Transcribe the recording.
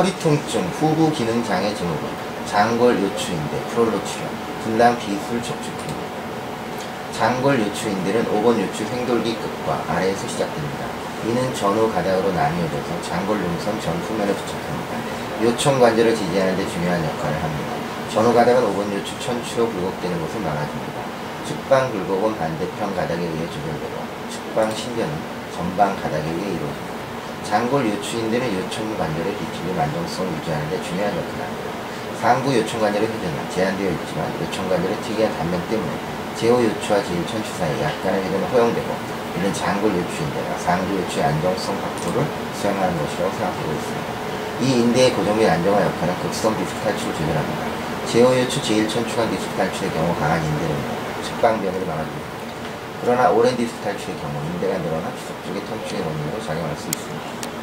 허리 통증, 후부 기능 장애 증후군, 장골 요추인대, 프롤로 치료, 분당 비술 척추 장골 요추인대는 5번 요추 횡돌기 끝과 아래에서 시작됩니다. 이는 전후 가닥으로 나뉘어져서 장골 용선 전후면에 부착합니다. 요청 관절을 지지하는 데 중요한 역할을 합니다. 전후 가닥은 5번 요추 천추로 굴곡되는 것을 막아줍니다. 측방 굴곡은 반대편 가닥에 의해 조절되고 측방 신경은 전방 가닥에 의해 이루어집니다. 장골 요추인대는 요청 관절의 뒤틀림 안정성을 유지하는 데 중요한 역할을 합니다. 상부 요청 관절의 회전은 제한되어 있지만 요청 관절의 특이한 단면 때문에 제호 요추와 제1천추 사이 약간의 회전은 허용되고 이는 장골 요추인대가 상부 요추의 안정성 확보를 수행하는 것이라고 생각하고 있습니다. 이 인대의 고정 및 안정화 역할은 극성 디스크 탈출을 조절합니다. 제호 요추 제1천추간 디스크 탈출의 경우 강한 인대는 측방변을 막아줍니다. 그러나 오랜 디스크 탈출의 경우 인대가 늘어나 쪽의 통증의 원인으로 작용할 수 있습니다.